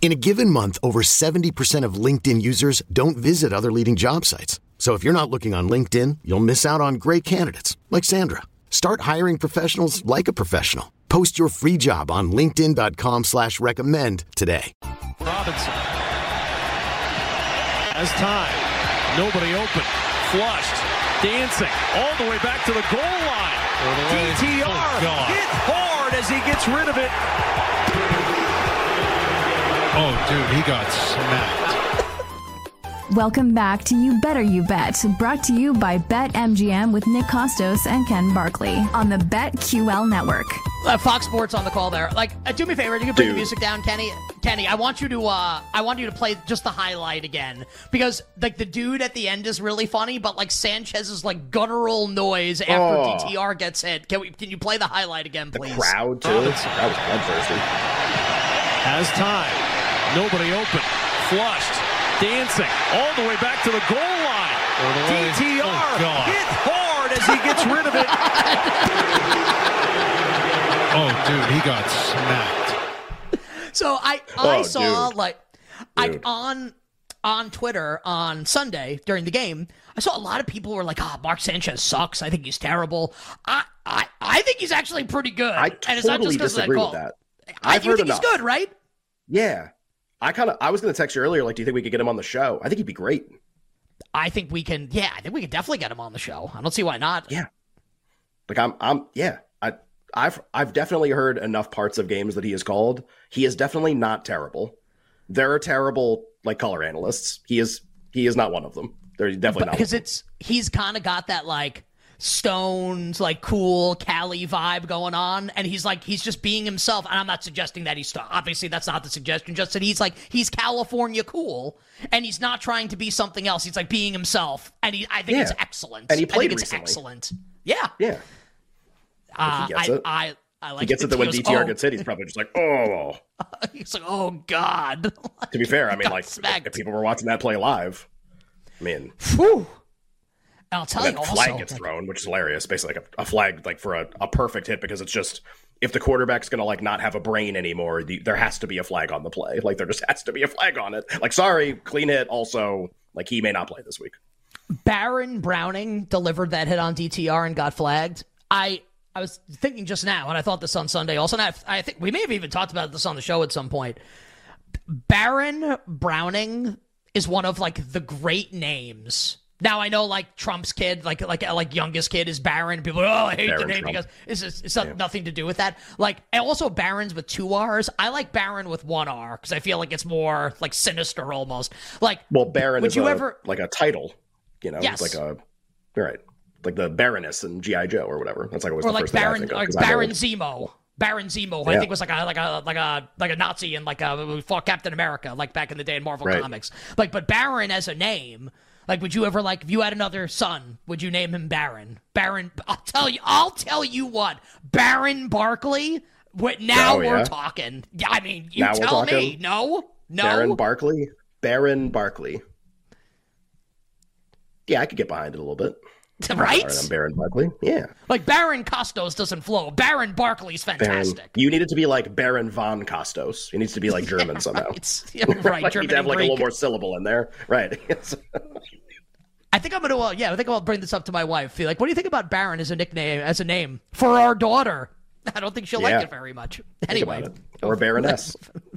In a given month, over 70% of LinkedIn users don't visit other leading job sites. So if you're not looking on LinkedIn, you'll miss out on great candidates like Sandra. Start hiring professionals like a professional. Post your free job on LinkedIn.com slash recommend today. Robinson. As time. Nobody open. Flushed. Dancing. All the way back to the goal line. DTR Oh, hit hard as he gets rid of it. Oh, dude, he got smacked. Welcome back to You Better You Bet, brought to you by BetMGM with Nick Kostos and Ken Barkley on the BetQL network. Uh, Fox Sports on the call there. Like, uh, do me a favor. You can bring the music down, Kenny. Kenny, I want you to. uh I want you to play just the highlight again because, like, the dude at the end is really funny, but like Sanchez's like guttural noise after Oh. DTR gets hit. Can we? Can you play the highlight again, The please? crowd too. The crowd was bloodthirsty. Has time. Nobody open. Flushed. Dancing. All the way back to the goal line. DTR Oh, hit hard as he gets rid of it. Oh, dude, he got smacked. So I I Oh, saw dude. like I on on Twitter on Sunday during the game, I saw a lot of people were like, "Ah, Mark Sanchez sucks. I think he's terrible." I I, I think he's actually pretty good. I and it's not totally just 'cause of disagree call. with that. I I've you heard think enough. he's good, right? Yeah, I kind of. I was going to text you earlier. Like, do you think we could get him on the show? I think he'd be great. I think we can. Yeah, I think we can definitely get him on the show. I don't see why not. Yeah. Like, I'm. I'm. Yeah. I. I've. I've definitely heard enough parts of games that he has called. He is definitely not terrible. There are terrible like color analysts. He is. He is not one of them. They're definitely not. because it's he's kind of got that like stones like cool cali vibe going on and he's like he's just being himself and i'm not suggesting that he's obviously that's not the suggestion just that he's like he's california cool and he's not trying to be something else he's like being himself and he i think Yeah. it's excellent And he I played think it's recently. excellent yeah. Yeah. uh, I. I i like He gets it that when DTR gets hit, he's probably just like, oh. he's like oh god To be fair, I mean, like, smacked. if people were watching that play live, I mean, Whew. I'll tell you also, flag gets thrown, which is hilarious. Basically, like a, a flag, like for a, a perfect hit, because it's just if the quarterback's gonna like not have a brain anymore, the, there has to be a flag on the play. Like there just has to be a flag on it. Like, sorry, clean hit. Also, like he may not play this week. Baron Browning delivered that hit on DTR and got flagged. I I was thinking just now, and I thought this on Sunday also. And I, I think we may have even talked about this on the show at some point. Baron Browning is one of like the great names. Now I know like Trump's kid, like like like youngest kid is Barron. People, are, oh, I hate the name Trump. because it's just, it's not, nothing to do with that. Like and also Barons with two R's. I like Baron with one R because I feel like it's more like sinister almost. Like Well, Baron Would you a, ever- like a title, you know, Yes. it's like a all right, like the Baroness and GI Joe or whatever. That's like always or the like first thing I Baron, think of, like Baron. Zemo. Baron Zemo, who I think was like a like a like a like a Nazi and like a who fought Captain America, like back in the day in Marvel Right. comics. Like, but Baron as a name, like, would you ever like if you had another son, would you name him Baron? Baron, I'll tell you, I'll tell you what, Baron Barkley. What now Oh, we're yeah? talking? Yeah, I mean, you Now tell me. No, no. Baron Barkley. Baron Barkley. Yeah, I could get behind it a little bit. right? I'm Baron Barkley. Yeah. Like Baron Kostos doesn't flow. Baron Barkley's Baron. fantastic. You need it to be like Baron von Kostos. It needs to be like German somehow. It's, yeah, right, like, German need to have like a little more syllable in there. Right. I think I'm gonna, uh, yeah, I think I'll bring this up to my wife. Like, what do you think about Baron as a nickname, as a name for our daughter? I don't think she'll Yeah. like it very much. Anyway. Or Baroness.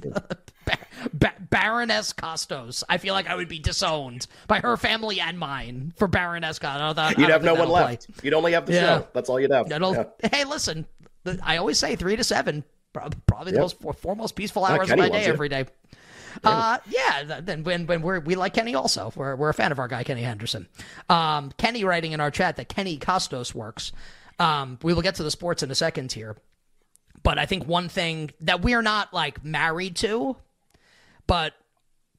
ba- Baroness Kostos. I feel like I would be disowned by her family and mine for Baroness Kostos. I You'd have no one left. You'd only have the Yeah. show. That's all you'd have. Yeah. Hey, listen, I always say three to seven, probably the Yep. most four, four most peaceful hours of my day every day. Uh, yeah. Then when when we're we like Kenny also, we're we're a fan of our guy Kenny Henderson. Um, Kenny writing in our chat that Kenny Kostos works. Um, we will get to the sports in a second here, but I think one thing that we're not like married to, but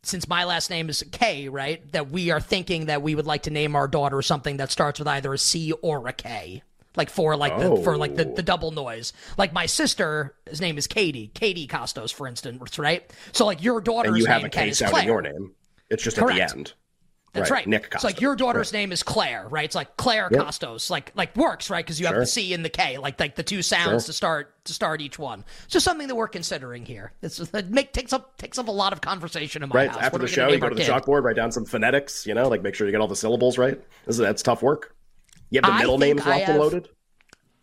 since my last name is K, right? That we are thinking that we would like to name our daughter something that starts with either a C or a K. Like for like the for like the, the oh. double noise. Like my sister, his name is Katie, Katie Kostos, for instance, right? So like your daughter's And you have name a K is Claire. in your name. It's just Correct. at the end. That's Right, right. Nick It's like your daughter's name is Claire, right? It's like Claire Yep. Kostos, like like works, right? Because you have the C and the K, like like the two sounds Sure. to start to start each one. It's just something that we're considering here. It's it make takes up takes up a lot of conversation in my Right house. after What the show, you go to the kid? chalkboard, write down some phonetics. You know, like make sure you get all the syllables right. This is, that's tough work. You have the middle names I locked and loaded.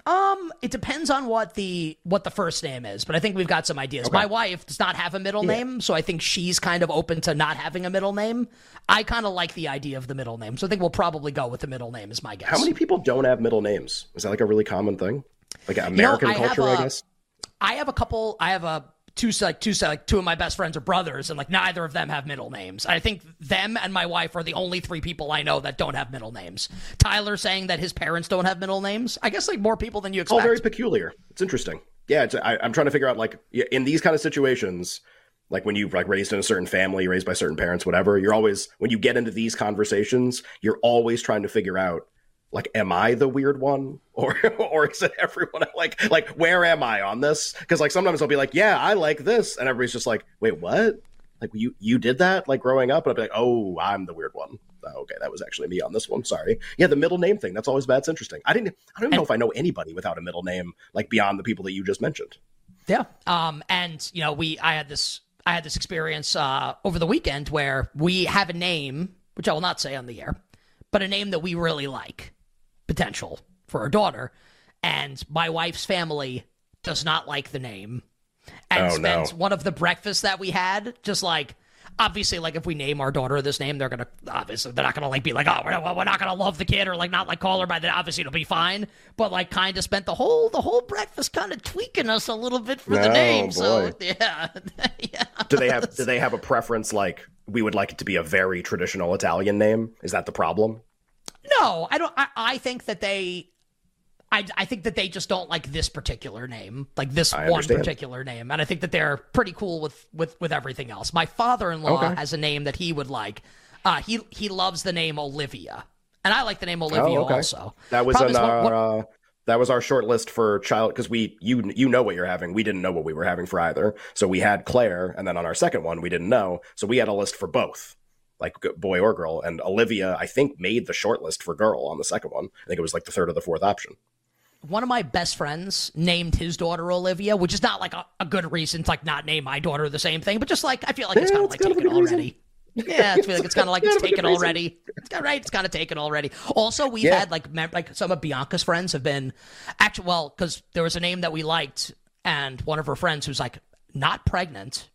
Um, it depends on what the what the first name is, but I think we've got some ideas. My wife does not have a middle name, so I think she's kind of open to not having a middle name. I kind of like the idea of the middle name, so I think we'll probably go with the middle name. Is my guess. How many people don't have middle names? Is that like a really common thing? Like know, American I culture, I a- guess. I have a couple. I have a two like two like two of my best friends are brothers, and like neither of them have middle names. I think them and my wife are the only three people I know that don't have middle names. Tyler saying that his parents don't have middle names. I guess like more people than you oh, expect. all very peculiar. It's interesting. Yeah, it's, I, I'm trying to figure out like in these kind of situations, like when you've like raised in a certain family, raised by certain parents, whatever. You're always when you get into these conversations, you're always trying to figure out like, am I the weird one, or or is it everyone? Like, like where am I on this? Because like sometimes I'll be like, yeah, I like this, and everybody's just like, wait, what? Like you you did that like growing up, and I'll be like, oh, I'm the weird one. Oh, okay, that was actually me on this one. Sorry. Yeah, the middle name thing. That's always bad. It's interesting. I didn't. I don't even know if I know anybody without a middle name, like beyond the people that you just mentioned. Yeah. Um, and you know, we I had this I had this experience uh, over the weekend where we have a name, which I will not say on the air, but a name that we really like, potential for our daughter, and my wife's family does not like the name, and Oh, no. one of the breakfasts that we had just like. Obviously, like if we name our daughter this name, they're gonna obviously they're not gonna like be like, oh, we're not, we're not gonna love the kid or like not like call her by that. Obviously, it'll be fine. But like, kind of spent the whole the whole breakfast kind of tweaking us a little bit for the Oh, name. So yeah, yeah. Do they have do they have a preference like we would like it to be a very traditional Italian name? Is that the problem? No, I don't. I, I think that they. I, I think that they just don't like this particular name, like this I one understand. particular name, and I think that they're pretty cool with with with everything else. My father-in-law Okay. has a name that he would like. Uh, he he loves the name Olivia, and I like the name Olivia oh, okay. also. That was Problem on is, what- what- our uh, that was our short list for child because we you you know what you're having. We didn't know what we were having for either. So we had Claire, and then on our second one we didn't know. So we had a list for both, like boy or girl. And Olivia, I think, made the shortlist for girl on the second one. I think it was like the third or the fourth option. one of my best friends named his daughter Olivia, which is not like a, a good reason to like not name my daughter the same thing, but just like I feel like it's Yeah, kind of it's like kind of a taken already. Yeah, I feel like it's kind of like it's Kind of taken already. It's got right. It's kind of taken already. Also, we've Yeah. had like mem- like some of Bianca's friends have been actually well because there was a name that we liked, and one of her friends who's like not pregnant.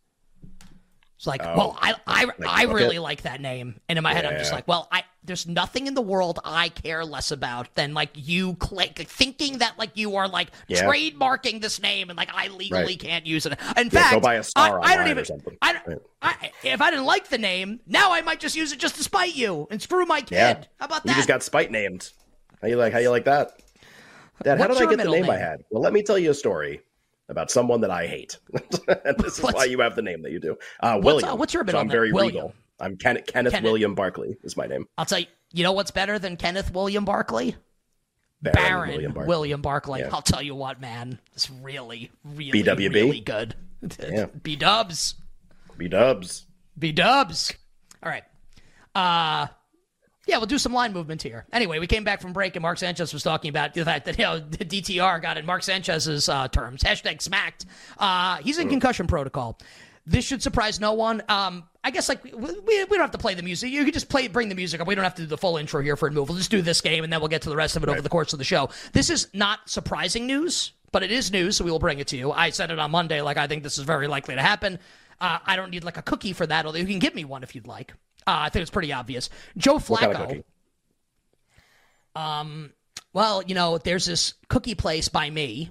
It's like, oh. well, I I, I really like that name, and in my head, I'm just like, well, I there's nothing in the world I care less about than like you click thinking that like you are like Yeah. trademarking this name and like I legally Right. can't use it. In Yeah, fact, go buy a star I, I don't even. I, Right. I, if I didn't like the name, now I might just use it just to spite you and screw my kid. Yeah. How about that? You just got spite named. How you like? How you like that? Dad, how What's did I get the middle name, I had? Well, let me tell you a story about someone that I hate. and this is What's- why you have the name that you do. Uh, What's- William. uh, what's your So middle I'm very William. regal. I'm Ken- Kenneth, Kenneth. William Barkley is my name. I'll tell you. You know what's better than Kenneth William Barkley? Baron, Baron William William Barkley. Barkley. Yeah. I'll tell you what, man. It's really, really, BWB? really good. Yeah. B Dubs. B Dubs. B Dubs. All right. Uh yeah, we'll do some line movement here. Anyway, we came back from break and Mark Sanchez was talking about the fact that you know the DTR got in Mark Sanchez's uh, terms. Hashtag smacked. Uh, he's in concussion protocol. This should surprise no one. Um, I guess like we, we, don't have to play the music. You can just play bring the music up. We don't have to do the full intro here for a move. We'll just do this game and then we'll get to the rest of it over the course of the show. This is not surprising news, but it is news, so we will bring it to you. I said it on Monday, like I think this is very likely to happen. Uh, I don't need like a cookie for that, although you can give me one if you'd like. Uh, I think it's pretty obvious. Joe Flacco. What kind of cookie? Well, you know, there's this cookie place by me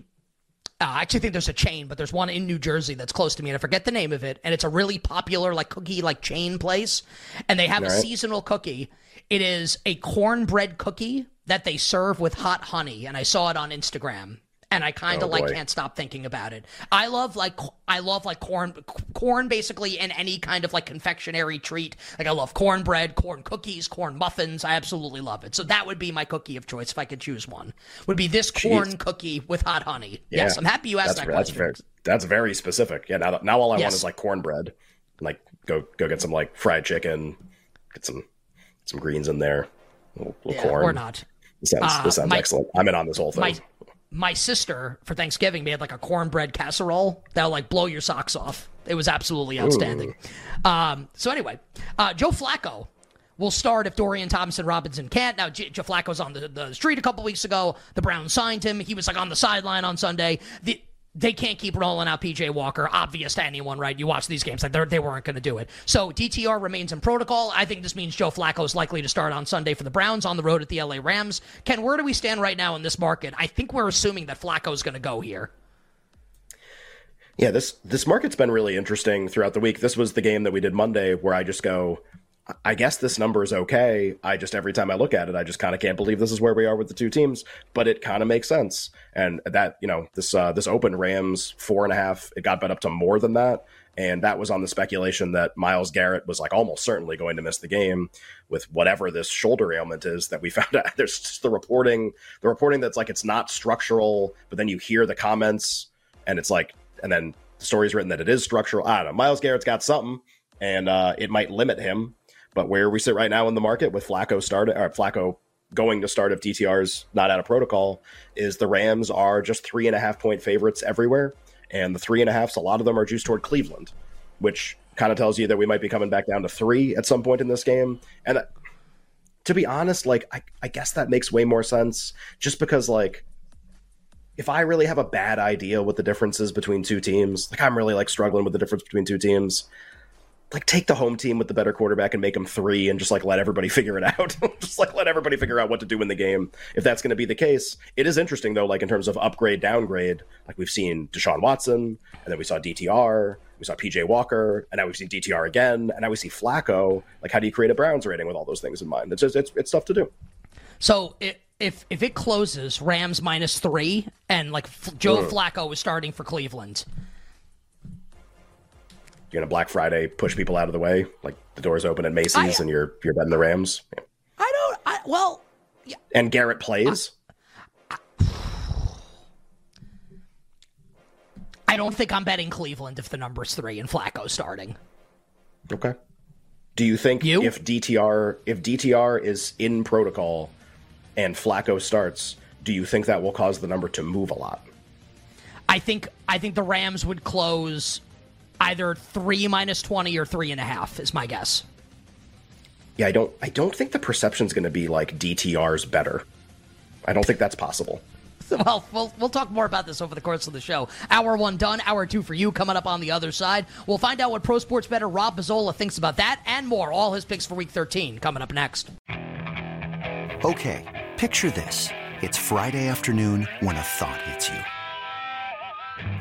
Uh, I actually think there's a chain, but there's one in New Jersey that's close to me, and I forget the name of it. And it's a really popular like cookie like chain place, and they have a seasonal cookie. It is a cornbread cookie that they serve with hot honey, and I saw it on Instagram and I kind of oh, like boy. can't stop thinking about it. I love like I love like corn corn basically in any kind of like confectionery treat. Like I love cornbread, corn cookies, corn muffins. I absolutely love it. So that would be my cookie of choice if I could choose one. Would be this corn Jeez. cookie with hot honey. Yeah. Yes, I'm happy you asked that's, that that's question. Very, that's very specific. Yeah, now now all I yes. want is like cornbread. Like go go get some like fried chicken, get some some greens in there, little, little yeah, corn or not. This sounds, uh, this sounds my, excellent. I'm in on this whole thing. My, my sister for Thanksgiving made like a cornbread casserole that'll like blow your socks off. It was absolutely outstanding. Um, so anyway, uh, Joe Flacco will start if Dorian Thompson Robinson can't. Now, J- Joe Flacco was on the, the street a couple weeks ago. The Browns signed him. He was like on the sideline on Sunday. The, they can't keep rolling out PJ Walker. Obvious to anyone, right? You watch these games, like they weren't going to do it. So DTR remains in protocol. I think this means Joe Flacco is likely to start on Sunday for the Browns on the road at the LA Rams. Ken, where do we stand right now in this market? I think we're assuming that Flacco is going to go here. Yeah, this this market's been really interesting throughout the week. This was the game that we did Monday, where I just go, I guess this number is okay. I just every time I look at it, I just kind of can't believe this is where we are with the two teams. But it kind of makes sense, and that you know this uh, this open Rams four and a half. It got bet up to more than that, and that was on the speculation that Myles Garrett was like almost certainly going to miss the game with whatever this shoulder ailment is that we found out. There's just the reporting, the reporting that's like it's not structural, but then you hear the comments and it's like, and then the story's written that it is structural. I don't know. Myles Garrett's got something, and uh, it might limit him but where we sit right now in the market with Flacco started or Flacco going to start if DTR's not out of protocol is the Rams are just three and a half point favorites everywhere. And the three and a halfs, a lot of them are juiced toward Cleveland, which kind of tells you that we might be coming back down to three at some point in this game. And uh, to be honest, like, I, I guess that makes way more sense just because, like, if I really have a bad idea what the difference is between two teams, like I'm really like struggling with the difference between two teams, like take the home team with the better quarterback and make them three and just like let everybody figure it out. Just like let everybody figure out what to do in the game. If that's going to be the case it is interesting though like in terms of upgrade downgrade. Like we've seen deshaun watson and then we saw dtr we saw pj walker and now we've seen dtr again and now we see flacco. Like how do you create a browns rating with all those things in mind? It's just it's, it's tough to do. So it, if if it closes rams minus three and like joe mm. flacco is starting for cleveland you're gonna Black Friday push people out of the way, like the doors open at Macy's I, and you're you're betting the Rams. Yeah. I don't. I, well, yeah. and Garrett plays. I, I don't think I'm betting Cleveland if the number's three and Flacco starting. Okay. Do you think you? if DTR if DTR is in protocol and Flacco starts, do you think that will cause the number to move a lot? I think I think the Rams would close either three minus twenty or three and a half is my guess. Yeah, I don't. I don't think the perception's going to be like DTR's better. I don't think that's possible. Well, we'll we'll talk more about this over the course of the show. Hour one done, hour two for you coming up on the other side. We'll find out what pro sports better Rob Pizzola thinks about that and more. All his picks for Week 13 coming up next. Okay, picture this: it's Friday afternoon when a thought hits you.